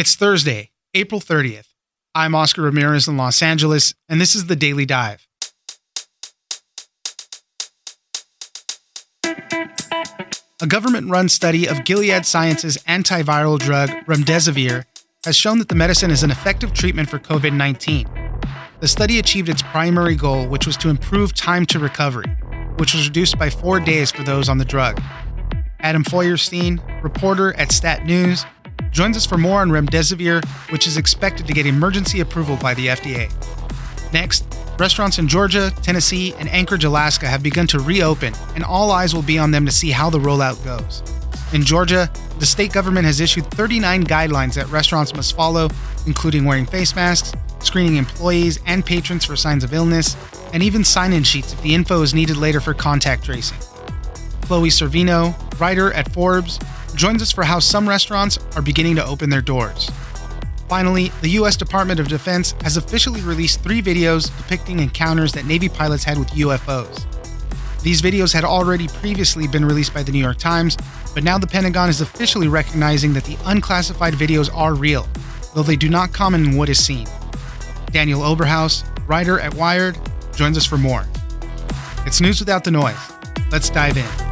It's Thursday, April 30th. I'm Oscar Ramirez in Los Angeles, and this is the Daily Dive. A government run study of Gilead Sciences' antiviral drug, remdesivir, has shown that the medicine is an effective treatment for COVID 19. The study achieved its primary goal, which was to improve time to recovery, which was reduced by four days for those on the drug. Adam Feuerstein, reporter at Stat News, joins us for more on remdesivir, which is expected to get emergency approval by the FDA. Next, restaurants in Georgia, Tennessee, and Anchorage, Alaska have begun to reopen, and all eyes will be on them to see how the rollout goes. In Georgia, the state government has issued 39 guidelines that restaurants must follow, including wearing face masks, screening employees and patrons for signs of illness, and even sign in sheets if the info is needed later for contact tracing. Chloe Sorvino, writer at Forbes, joins us for how some restaurants are beginning to open their doors. Finally, the U.S. Department of Defense has officially released three videos depicting encounters that Navy pilots had with UFOs. These videos had already previously been released by the New York Times, but now the Pentagon is officially recognizing that the unclassified videos are real, though they do not comment on what is seen. Daniel Oberhaus, writer at Wired, joins us for more. It's news without the noise. Let's dive in.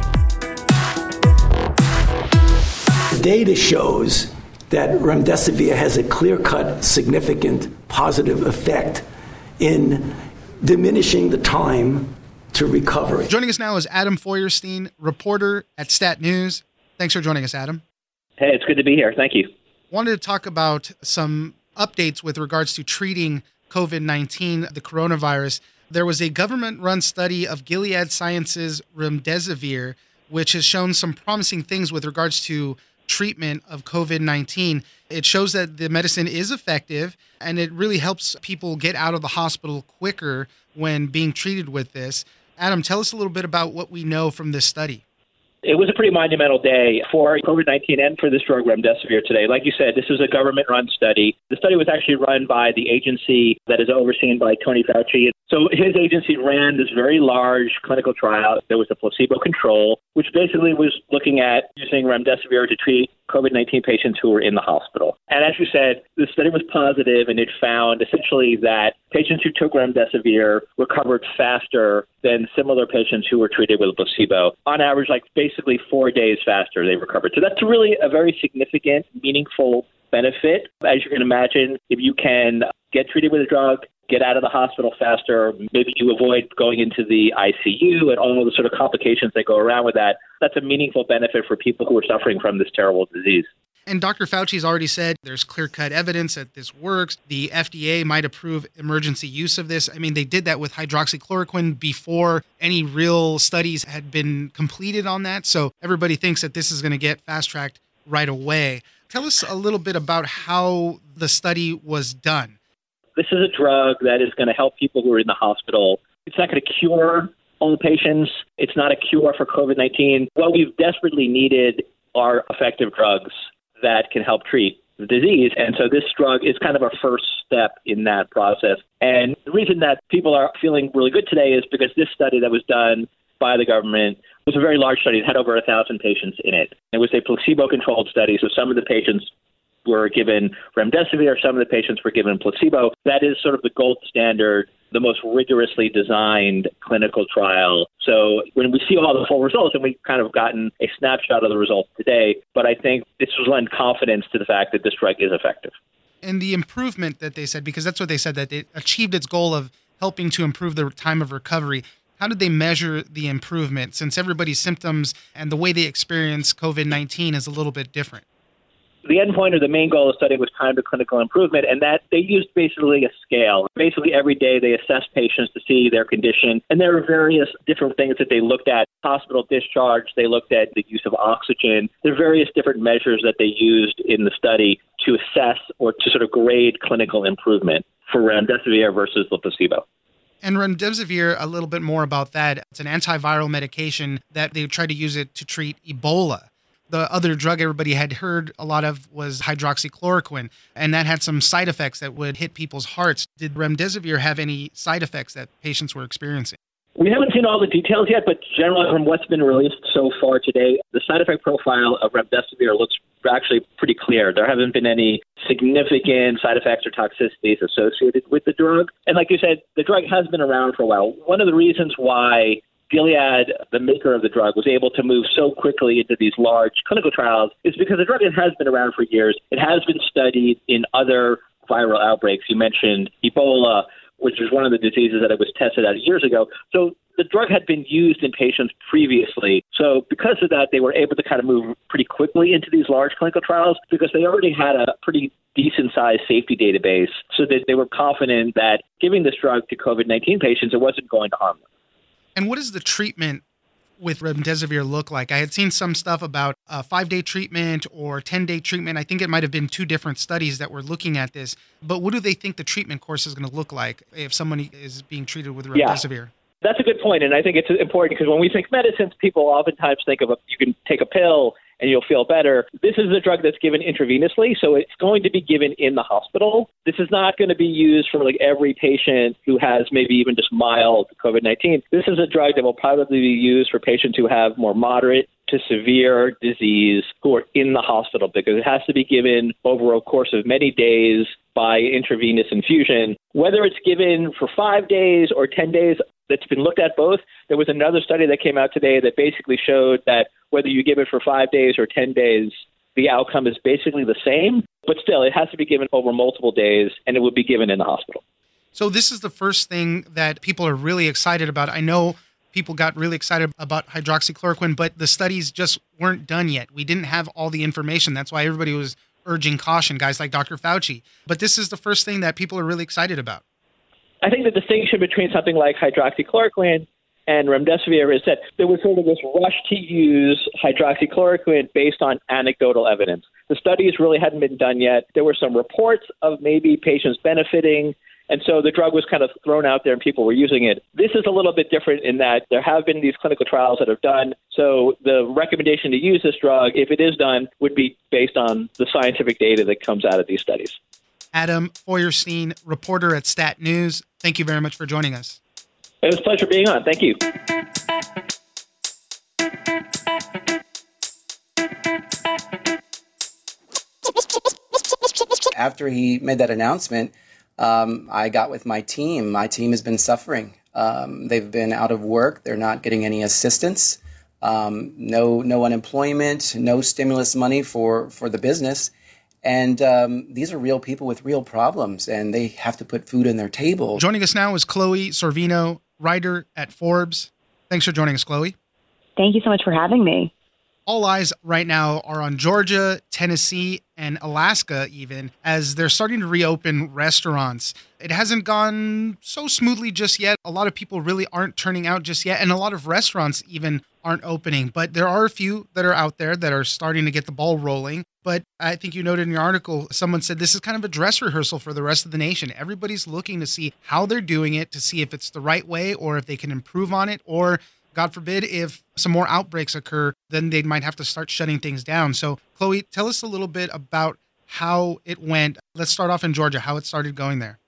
Data shows that remdesivir has a clear-cut, significant positive effect in diminishing the time to recovery. Joining us now is Adam Feuerstein, reporter at Stat News. Thanks for joining us, Adam. Hey, it's good to be here. Thank you. Wanted to talk about some updates with regards to treating COVID 19, the coronavirus. There was a government run study of Gilead Sciences remdesivir, which has shown some promising things with regards to treatment of COVID 19. It shows that the medicine is effective and it really helps people get out of the hospital quicker when being treated with this. Adam, tell us a little bit about what we know from this study. It was a pretty monumental day for COVID 19 and for this drug remdesivir today. Like you said, this was a government run study. The study was actually run by the agency that is overseen by Tony Fauci. So his agency ran this very large clinical trial. There was a placebo control, which basically was looking at using remdesivir to treat COVID 19 patients who were in the hospital. And as you said, the study was positive and it found essentially that patients who took remdesivir recovered faster than similar patients who were treated with a placebo. On average, like basically four days faster, they recovered. So that's really a very significant, meaningful benefit. As you can imagine, if you can get treated with a drug, get out of the hospital faster, maybe you avoid going into the ICU and all the sort of complications that go around with that, that's a meaningful benefit for people who are suffering from this terrible disease. And Dr. Fauci's already said there's clear cut evidence that this works. The FDA might approve emergency use of this. I mean, they did that with hydroxychloroquine before any real studies had been completed on that. So everybody thinks that this is going to get fast tracked right away. Tell us a little bit about how the study was done. This is a drug that is going to help people who are in the hospital. It's not going to cure all patients. It's not a cure for COVID 19. What we've desperately needed are effective drugs that can help treat the disease. And so this drug is kind of a first step in that process. And the reason that people are feeling really good today is because this study that was done by the government was a very large study. It had over a thousand patients in it. It was a placebo-controlled study, so some of the patients were given remdesivir, some of the patients were given placebo. That is sort of the gold standard, the most rigorously designed clinical trial. So when we see all the full results, and we've kind of gotten a snapshot of the results today, but I think this will lend confidence to the fact that this drug is effective. And the improvement that they said, because that's what they said, that it achieved its goal of helping to improve the time of recovery. How did they measure the improvement since everybody's symptoms and the way they experience COVID 19 is a little bit different? The endpoint or the main goal of the study was time to clinical improvement, and that they used basically a scale. Basically, every day they assessed patients to see their condition, and there were various different things that they looked at. Hospital discharge, they looked at the use of oxygen. There are various different measures that they used in the study to assess or to sort of grade clinical improvement for remdesivir versus the placebo. And remdesivir, a little bit more about that. It's an antiviral medication that they tried to use it to treat Ebola the other drug everybody had heard a lot of was hydroxychloroquine, and that had some side effects that would hit people's hearts. Did remdesivir have any side effects that patients were experiencing? We haven't seen all the details yet, but generally from what's been released so far today, the side effect profile of remdesivir looks actually pretty clear. There haven't been any significant side effects or toxicities associated with the drug. And like you said, the drug has been around for a while. One of the reasons why Gilead, the maker of the drug, was able to move so quickly into these large clinical trials is because the drug has been around for years. It has been studied in other viral outbreaks. You mentioned Ebola, which was one of the diseases that it was tested out years ago. So the drug had been used in patients previously. So because of that, they were able to kind of move pretty quickly into these large clinical trials because they already had a pretty decent sized safety database so that they were confident that giving this drug to COVID 19 patients, it wasn't going to harm them. And what is the treatment with remdesivir look like? I had seen some stuff about a five day treatment or 10 day treatment. I think it might have been two different studies that were looking at this. But what do they think the treatment course is going to look like if someone is being treated with remdesivir? Yeah. That's a good point, and I think it's important because when we think medicines, people oftentimes think of a, you can take a pill and you'll feel better. This is a drug that's given intravenously, so it's going to be given in the hospital. This is not going to be used for like every patient who has maybe even just mild COVID 19. This is a drug that will probably be used for patients who have more moderate to severe disease who are in the hospital because it has to be given over a course of many days by intravenous infusion. Whether it's given for five days or 10 days, that's been looked at both. There was another study that came out today that basically showed that whether you give it for five days or 10 days, the outcome is basically the same. But still, it has to be given over multiple days and it would be given in the hospital. So, this is the first thing that people are really excited about. I know people got really excited about hydroxychloroquine, but the studies just weren't done yet. We didn't have all the information. That's why everybody was urging caution, guys like Dr. Fauci. But this is the first thing that people are really excited about. I think the distinction between something like hydroxychloroquine and remdesivir is that there was sort of this rush to use hydroxychloroquine based on anecdotal evidence. The studies really hadn't been done yet. There were some reports of maybe patients benefiting and so the drug was kind of thrown out there and people were using it. This is a little bit different in that there have been these clinical trials that have done. So the recommendation to use this drug, if it is done, would be based on the scientific data that comes out of these studies. Adam Feuerstein, reporter at Stat News, thank you very much for joining us. It was a pleasure being on. Thank you. After he made that announcement, um, I got with my team. My team has been suffering. Um, they've been out of work. They're not getting any assistance. Um, no, no unemployment. No stimulus money for for the business. And um, these are real people with real problems, and they have to put food on their table. Joining us now is Chloe Sorvino, writer at Forbes. Thanks for joining us, Chloe. Thank you so much for having me all eyes right now are on Georgia, Tennessee, and Alaska, even as they're starting to reopen restaurants. It hasn't gone so smoothly just yet. A lot of people really aren't turning out just yet, and a lot of restaurants even aren't opening. But there are a few that are out there that are starting to get the ball rolling. But I think you noted in your article, someone said this is kind of a dress rehearsal for the rest of the nation. Everybody's looking to see how they're doing it, to see if it's the right way or if they can improve on it, or God forbid, if some more outbreaks occur, then they might have to start shutting things down. So, Chloe, tell us a little bit about how it went. Let's start off in Georgia, how it started going there.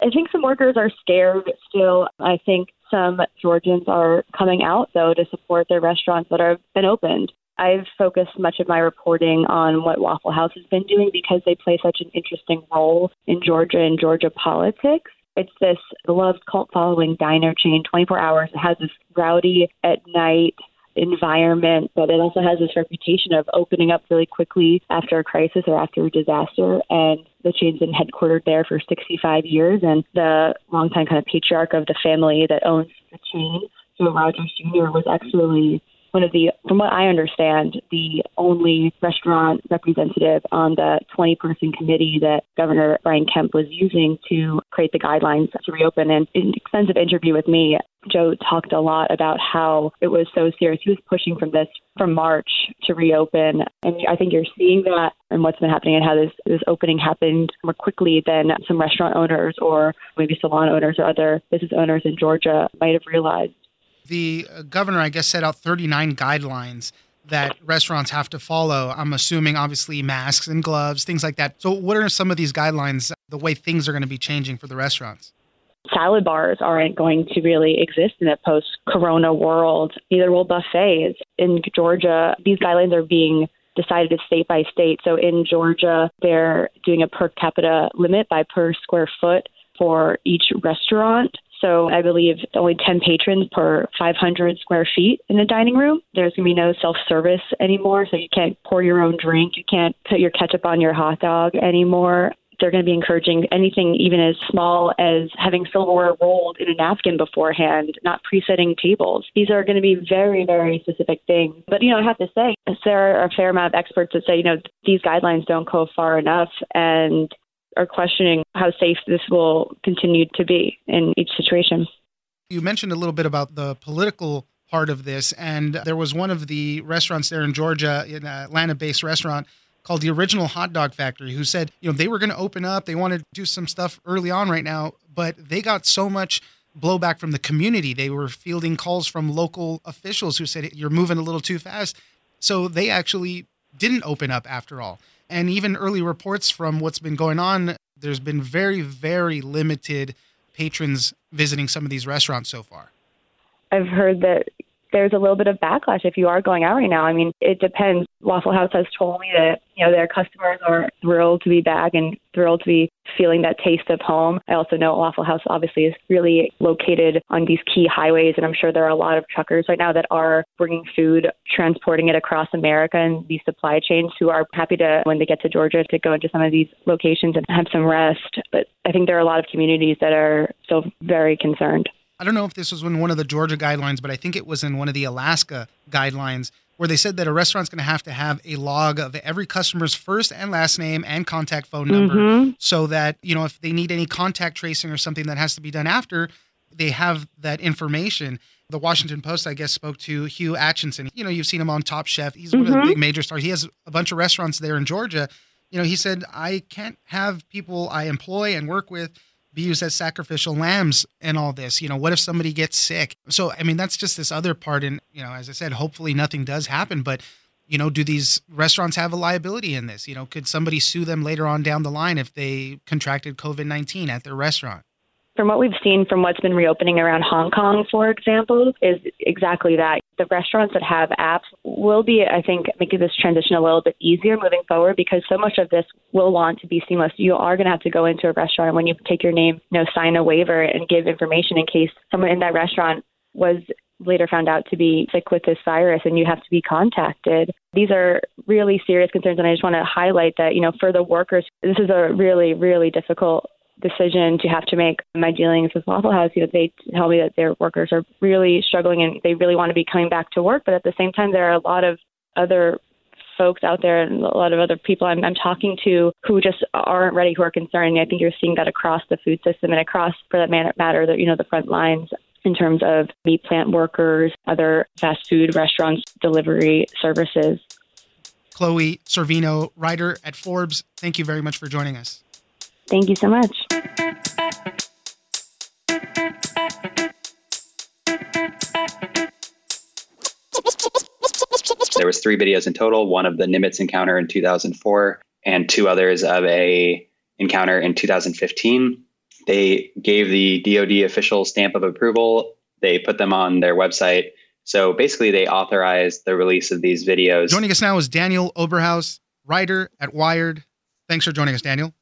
I think some workers are scared still. I think some Georgians are coming out, though, to support their restaurants that have been opened. I've focused much of my reporting on what Waffle House has been doing because they play such an interesting role in Georgia and Georgia politics. It's this beloved cult following diner chain, 24 hours. It has this rowdy at night environment, but it also has this reputation of opening up really quickly after a crisis or after a disaster. And the chain's been headquartered there for 65 years, and the longtime kind of patriarch of the family that owns the chain, Joe Rogers Jr., was actually one of the, from what I understand, the only restaurant representative on the 20 person committee that Governor Brian Kemp was using to create the guidelines to reopen. And in an extensive interview with me, Joe talked a lot about how it was so serious. He was pushing from this from March to reopen. And I think you're seeing that and what's been happening and how this, this opening happened more quickly than some restaurant owners or maybe salon owners or other business owners in Georgia might have realized the uh, governor, I guess, set out 39 guidelines that restaurants have to follow. I'm assuming, obviously, masks and gloves, things like that. So, what are some of these guidelines, the way things are going to be changing for the restaurants? Salad bars aren't going to really exist in a post corona world. Neither will buffets. In Georgia, these guidelines are being decided state by state. So in Georgia, they're doing a per capita limit by per square foot for each restaurant. So I believe only 10 patrons per 500 square feet in the dining room. There's going to be no self service anymore. So you can't pour your own drink. You can't put your ketchup on your hot dog anymore. They're going to be encouraging anything even as small as having silverware rolled in a napkin beforehand, not presetting tables. These are going to be very, very specific things. But, you know, I have to say, there are a fair amount of experts that say, you know, these guidelines don't go far enough. And are questioning how safe this will continue to be in each situation. You mentioned a little bit about the political part of this, and there was one of the restaurants there in Georgia, an Atlanta based restaurant called the Original Hot Dog Factory, who said, you know, they were going to open up, they wanted to do some stuff early on right now, but they got so much blowback from the community. They were fielding calls from local officials who said, you're moving a little too fast. So they actually didn't open up after all. And even early reports from what's been going on, there's been very, very limited patrons visiting some of these restaurants so far. I've heard that there's a little bit of backlash if you are going out right now. I mean, it depends. Waffle House has told me that you know their customers are thrilled to be back and thrilled to be feeling that taste of home. I also know Waffle House obviously is really located on these key highways, and I'm sure there are a lot of truckers right now that are bringing food, transporting it across America, and these supply chains who are happy to when they get to Georgia to go into some of these locations and have some rest. But I think there are a lot of communities that are still very concerned. I don't know if this was in one of the Georgia guidelines, but I think it was in one of the Alaska guidelines where they said that a restaurant's going to have to have a log of every customer's first and last name and contact phone number mm-hmm. so that, you know, if they need any contact tracing or something that has to be done after, they have that information. The Washington Post, I guess, spoke to Hugh Acheson. You know, you've seen him on Top Chef. He's mm-hmm. one of the mm-hmm. big major stars. He has a bunch of restaurants there in Georgia. You know, he said, I can't have people I employ and work with be used as sacrificial lambs and all this. You know, what if somebody gets sick? So, I mean, that's just this other part. And, you know, as I said, hopefully nothing does happen. But, you know, do these restaurants have a liability in this? You know, could somebody sue them later on down the line if they contracted COVID 19 at their restaurant? From what we've seen from what's been reopening around Hong Kong, for example, is exactly that. The restaurants that have apps will be, I think, making this transition a little bit easier moving forward because so much of this will want to be seamless. You are going to have to go into a restaurant when you take your name, you know, sign a waiver and give information in case someone in that restaurant was later found out to be sick with this virus and you have to be contacted. These are really serious concerns and I just want to highlight that, you know, for the workers, this is a really, really difficult decision to have to make my dealings with Waffle House, you know, they tell me that their workers are really struggling and they really want to be coming back to work. But at the same time, there are a lot of other folks out there and a lot of other people I'm, I'm talking to who just aren't ready, who are concerned. I think you're seeing that across the food system and across, for that matter, the, you know, the front lines in terms of meat plant workers, other fast food restaurants, delivery services. Chloe Sorvino, writer at Forbes, thank you very much for joining us. Thank you so much. There was three videos in total, one of the Nimitz encounter in 2004 and two others of a encounter in 2015. They gave the DoD official stamp of approval. They put them on their website. So basically, they authorized the release of these videos. Joining us now is Daniel Oberhaus, writer at Wired. Thanks for joining us, Daniel.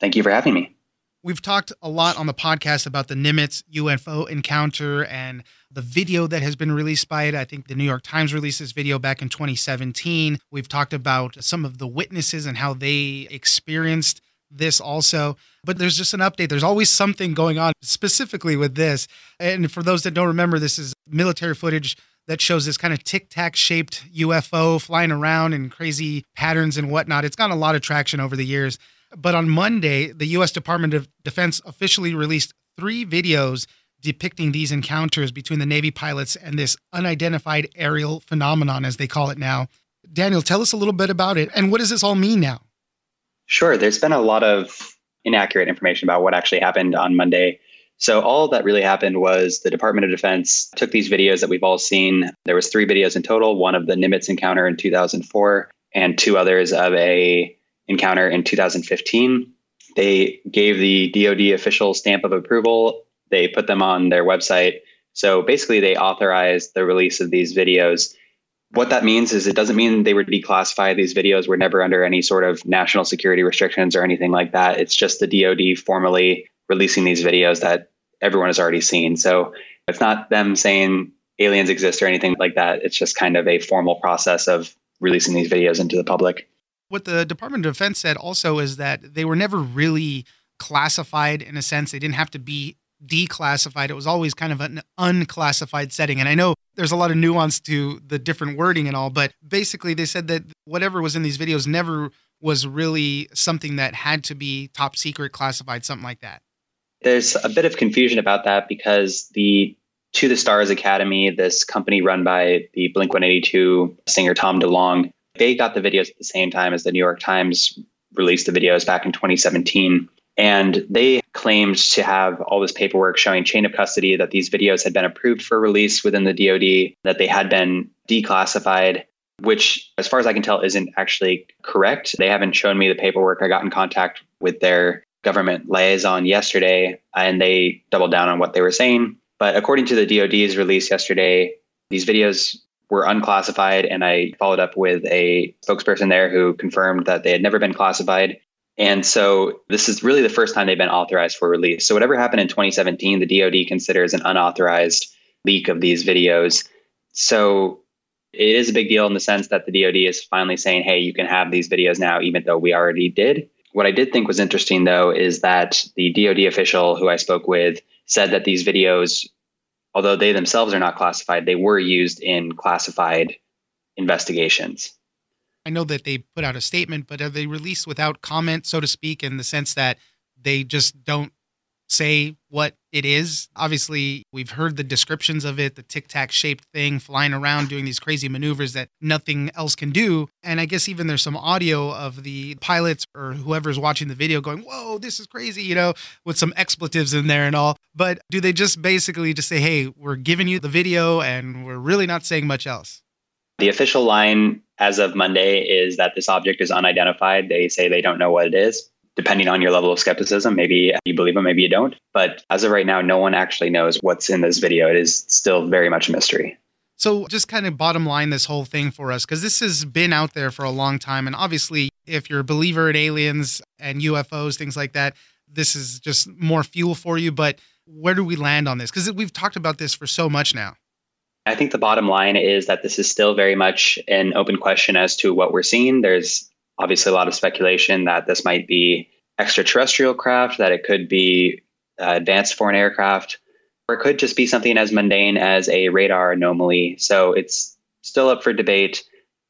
Thank you for having me. We've talked a lot on the podcast about the Nimitz UFO encounter and the video that has been released by it. I think the New York Times released this video back in 2017. We've talked about some of the witnesses and how they experienced this also. But there's just an update. There's always something going on specifically with this. And for those that don't remember, this is military footage that shows this kind of tic tac shaped UFO flying around in crazy patterns and whatnot. It's gotten a lot of traction over the years. But on Monday, the U.S. Department of Defense officially released three videos depicting these encounters between the Navy pilots and this unidentified aerial phenomenon, as they call it now. Daniel, tell us a little bit about it. And what does this all mean now? Sure. There's been a lot of inaccurate information about what actually happened on Monday. So all that really happened was the Department of Defense took these videos that we've all seen. There was three videos in total, one of the Nimitz encounter in 2004 and two others of a encounter in 2015. They gave the DoD official stamp of approval. They put them on their website. So basically, they authorized the release of these videos. What that means is it doesn't mean they were declassified. These videos were never under any sort of national security restrictions or anything like that. It's just the DoD formally releasing these videos that everyone has already seen. So it's not them saying aliens exist or anything like that. It's just kind of a formal process of releasing these videos into the public. What the Department of Defense said also is that they were never really classified in a sense. They didn't have to be declassified. It was always kind of an unclassified setting. And I know there's a lot of nuance to the different wording and all, but basically they said that whatever was in these videos never was really something that had to be top secret classified, something like that. There's a bit of confusion about that because the To the Stars Academy, this company run by the Blink 182 singer Tom DeLonge, they got the videos at the same time as the New York Times released the videos back in 2017. And they claimed to have all this paperwork showing chain of custody that these videos had been approved for release within the DoD, that they had been declassified, which, as far as I can tell, isn't actually correct. They haven't shown me the paperwork. I got in contact with their government liaison yesterday, and they doubled down on what they were saying. But according to the DoD's release yesterday, these videos were unclassified, and I followed up with a spokesperson there who confirmed that they had never been classified. And so this is really the first time they've been authorized for release. So whatever happened in 2017, the DoD considers an unauthorized leak of these videos. So it is a big deal in the sense that the DoD is finally saying, hey, you can have these videos now, even though we already did. What I did think was interesting, though, is that the DoD official who I spoke with said that these videos, although they themselves are not classified, they were used in classified investigations. I know that they put out a statement, but are they released without comment, so to speak, in the sense that they just don't say what it is? Obviously, we've heard the descriptions of it, the tic tac shaped thing flying around doing these crazy maneuvers that nothing else can do. And I guess even there's some audio of the pilots or whoever's watching the video going, Whoa, this is crazy, you know, with some expletives in there and all. But do they just basically just say, Hey, we're giving you the video and we're really not saying much else? The official line as of Monday is that this object is unidentified. They say they don't know what it is. Depending on your level of skepticism, maybe you believe them, maybe you don't. But as of right now, no one actually knows what's in this video. It is still very much a mystery. So, just kind of bottom line this whole thing for us, because this has been out there for a long time. And obviously, if you're a believer in aliens and UFOs, things like that, this is just more fuel for you. But where do we land on this? Because we've talked about this for so much now. I think the bottom line is that this is still very much an open question as to what we're seeing. There's obviously a lot of speculation that this might be extraterrestrial craft, that it could be uh, advanced foreign aircraft, or it could just be something as mundane as a radar anomaly. So it's still up for debate.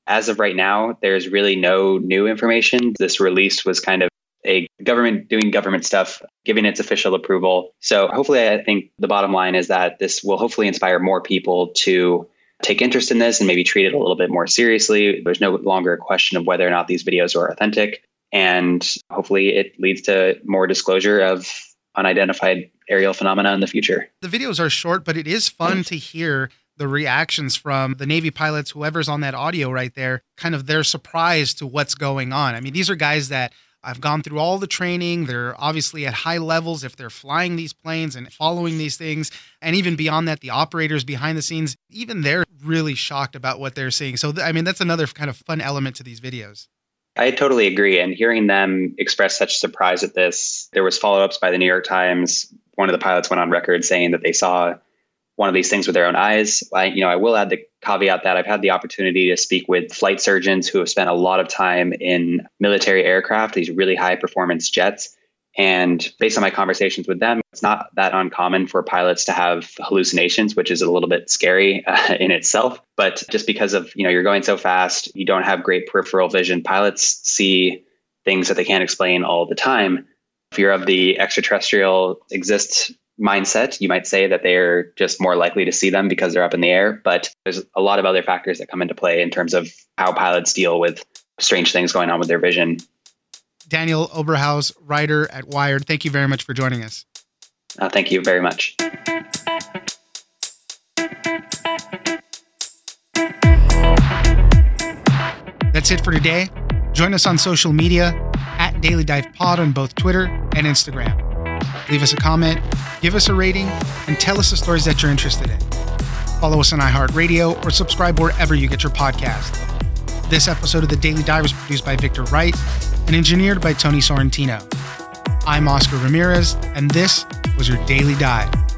As of right now, there's really no new information. This release was kind of a government doing government stuff, giving its official approval. So hopefully, I think the bottom line is that this will hopefully inspire more people to take interest in this and maybe treat it a little bit more seriously. There's no longer a question of whether or not these videos are authentic. And hopefully, it leads to more disclosure of unidentified aerial phenomena in the future. The videos are short, but it is fun mm. to hear the reactions from the Navy pilots, whoever's on that audio right there, kind of their surprise to what's going on. I mean, these are guys that I've gone through all the training. They're obviously at high levels if they're flying these planes and following these things. And even beyond that, the operators behind the scenes, even they're really shocked about what they're seeing. So, I mean, that's another kind of fun element to these videos. I totally agree. And hearing them express such surprise at this, there was follow-ups by the New York Times. One of the pilots went on record saying that they saw one of these things with their own eyes. I, you know, I will add the caveat that I've had the opportunity to speak with flight surgeons who have spent a lot of time in military aircraft, these really high performance jets. And based on my conversations with them, it's not that uncommon for pilots to have hallucinations, which is a little bit scary uh, in itself. But just because of, you know, you're going so fast, you don't have great peripheral vision. Pilots see things that they can't explain all the time. If you're of the extraterrestrial exists mindset, you might say that they're just more likely to see them because they're up in the air. But there's a lot of other factors that come into play in terms of how pilots deal with strange things going on with their vision. Daniel Oberhaus, writer at Wired, thank you very much for joining us. Uh, thank you very much. That's it for today. Join us on social media at Daily Dive Pod on both Twitter and Instagram leave us a comment, give us a rating, and tell us the stories that you're interested in. Follow us on iHeartRadio or subscribe wherever you get your podcast. This episode of The Daily Dive was produced by Victor Wright and engineered by Tony Sorrentino. I'm Oscar Ramirez, and this was your Daily Dive.